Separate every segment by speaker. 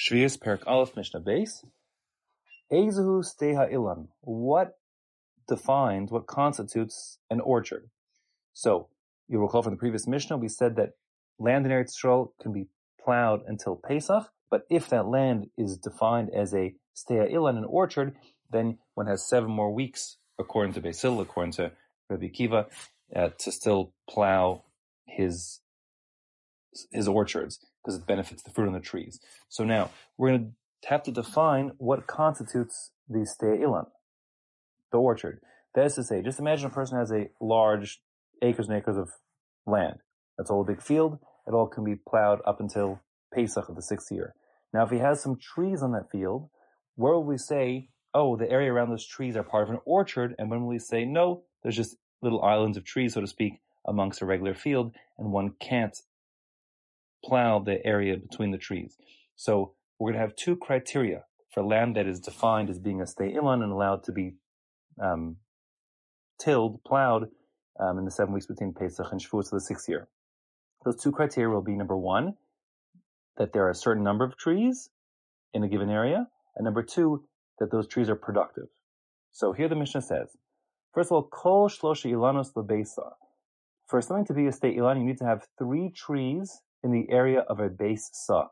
Speaker 1: Shvius Perek Aleph Mishnah Beis. Ezehu Steha Ilan. What defines, what constitutes an orchard? So, you recall from the previous Mishnah, we said that land in Eretz Yisrael can be plowed until Pesach, but if that land is defined as a Steha Ilan, an orchard, then one has seven more weeks, according to Beis Hillel, according to Rabbi Akiva, uh, to still plow his his orchards because it benefits the fruit on the trees. So now we're going to have to define what constitutes the ilan, the orchard. That is to say, just imagine a person has a large acres and acres of land. That's all a big field. It all can be plowed up until Pesach of the sixth year. Now, if he has some trees on that field, where will we say, oh, the area around those trees are part of an orchard? And when will we say, no, there's just little islands of trees, so to speak, amongst a regular field, and one can't plow the area between the trees. So we're going to have two criteria for land that is defined as being a stay ilan and allowed to be um, tilled, plowed um, in the seven weeks between Pesach and Shavuot of the sixth year. Those two criteria will be number one, that there are a certain number of trees in a given area, and number two, that those trees are productive. So here the Mishnah says, first of all, kol shlosha ilanos lebesa. For something to be a state ilan, you need to have three trees in the area of a beis se'ah.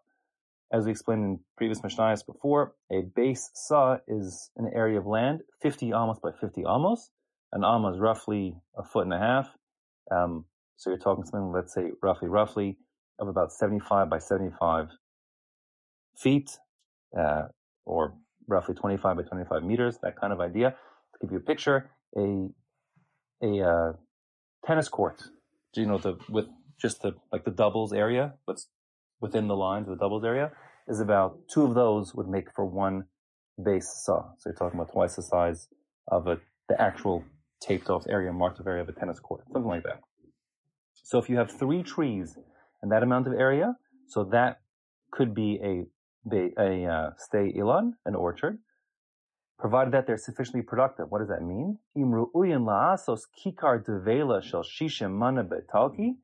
Speaker 1: As we explained in previous Mishnayos before, a beis se'ah is an area of land 50 amos by 50 amos. An amma is roughly a foot and a half. Um, so you're talking something, let's say, roughly, roughly, of about 75 by 75 feet, uh, or roughly 25 by 25 meters, that kind of idea. To give you a picture, a a uh, tennis court, do you know, the with just the like the doubles area, what's within the lines of the doubles area, is about two of those would make for one beis se'ah. So you're talking about twice the size of a the actual taped off area, marked off area of a tennis court, something like that. So if you have three trees and that amount of area, so that could be a a uh, stay ilan, an orchard, provided that they're sufficiently productive. What does that mean? La'asos kikar devela shel shishim mana betalki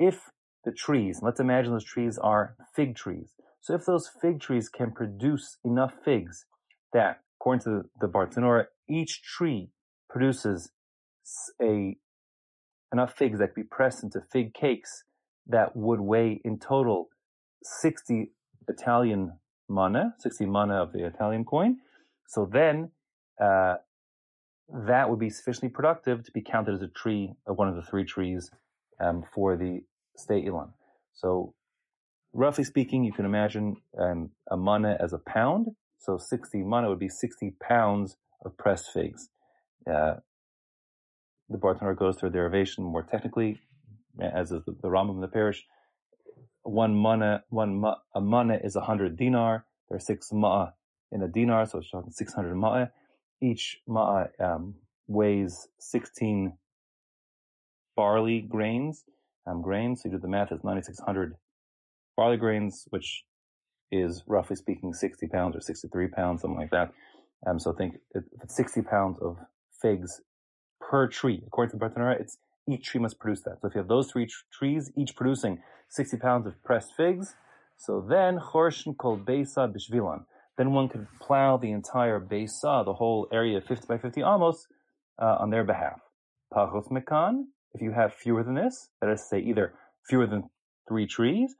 Speaker 1: if the trees, let's imagine those trees are fig trees. So if those fig trees can produce enough figs that, according to the Bartenura, each tree produces a enough figs that can be pressed into fig cakes that would weigh in total 60 Italian mana, 60 mana of the Italian coin. So then, uh, that would be sufficiently productive to be counted as a tree, uh, one of the three trees um, for the state ilan. So roughly speaking, you can imagine um, a mana as a pound. So 60 mana would be 60 pounds of pressed figs. Uh, the Bartenura goes through a derivation more technically, as is the, the Rambam in the Perush. One mana, one ma, a mana is a hundred dinar. There are six ma'a in a dinar, so it's talking 600 ma'a. Each ma'a um, weighs 16 barley grains um, grains. So you do the math, it's 9,600 barley grains, which is roughly speaking 60 pounds or 63 pounds, something like that. Um, so think if it's 60 pounds of figs per tree, according to Bartenura, it's each tree must produce that. So if you have those three tr- trees, each producing 60 pounds of pressed figs, so then chorshin called Besa Bishvilan. Then one could plow the entire Besa, the whole area 50 by 50 amos, uh, on their behalf. Pachos Mekan, if you have fewer than this, that is to say either fewer than three trees,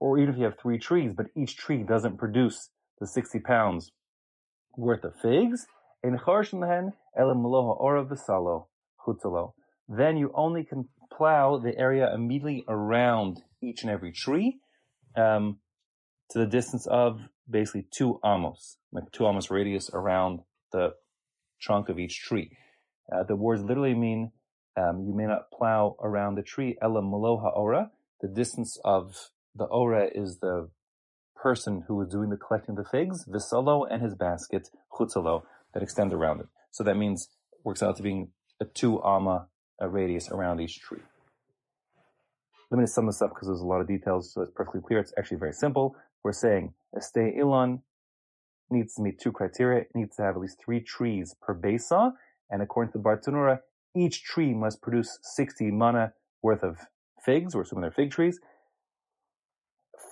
Speaker 1: or even if you have three trees, but each tree doesn't produce the 60 pounds worth of figs, in then you only can plow the area immediately around each and every tree, um, to the distance of basically two amos, like two amos radius around the trunk of each tree. Uh, the words literally mean um, you may not plow around the tree. Ela maloha ora. The distance of the ora is the person who is doing the collecting of the figs, visalo, and his basket, chutzalo, that extend around it. So that means works out to being a two amma radius around each tree. Let me just sum this up because there's a lot of details, so it's perfectly clear. It's actually very simple. We're saying a ilan needs to meet two criteria. It needs to have at least three trees per besa, and according to the each tree must produce 60 mana worth of figs. We're assuming they're fig trees.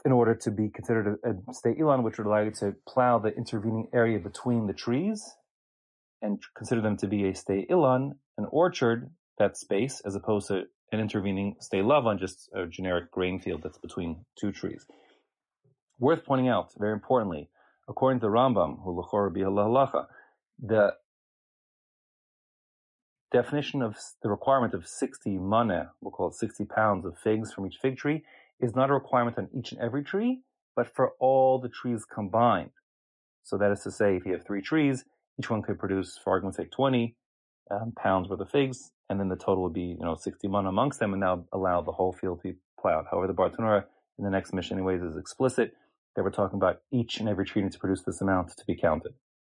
Speaker 1: in order to be considered a, a state ilan, which would allow you to plow the intervening area between the trees and consider them to be a state ilan, an orchard, that space, as opposed to an intervening state on just a generic grain field that's between two trees. Worth pointing out, very importantly, according to the Rambam, the definition of the requirement of 60 mana, we'll call it 60 pounds of figs from each fig tree, is not a requirement on each and every tree, but for all the trees combined. So that is to say, if you have three trees, each one could produce, for argument's sake, 20 um, pounds worth of figs, and then the total would be, you know, 60 mana amongst them, and now allow the whole field to be plowed. However, the Bartenura in the next Mishnah anyways is explicit that we're talking about each and every tree needs to produce this amount to be counted.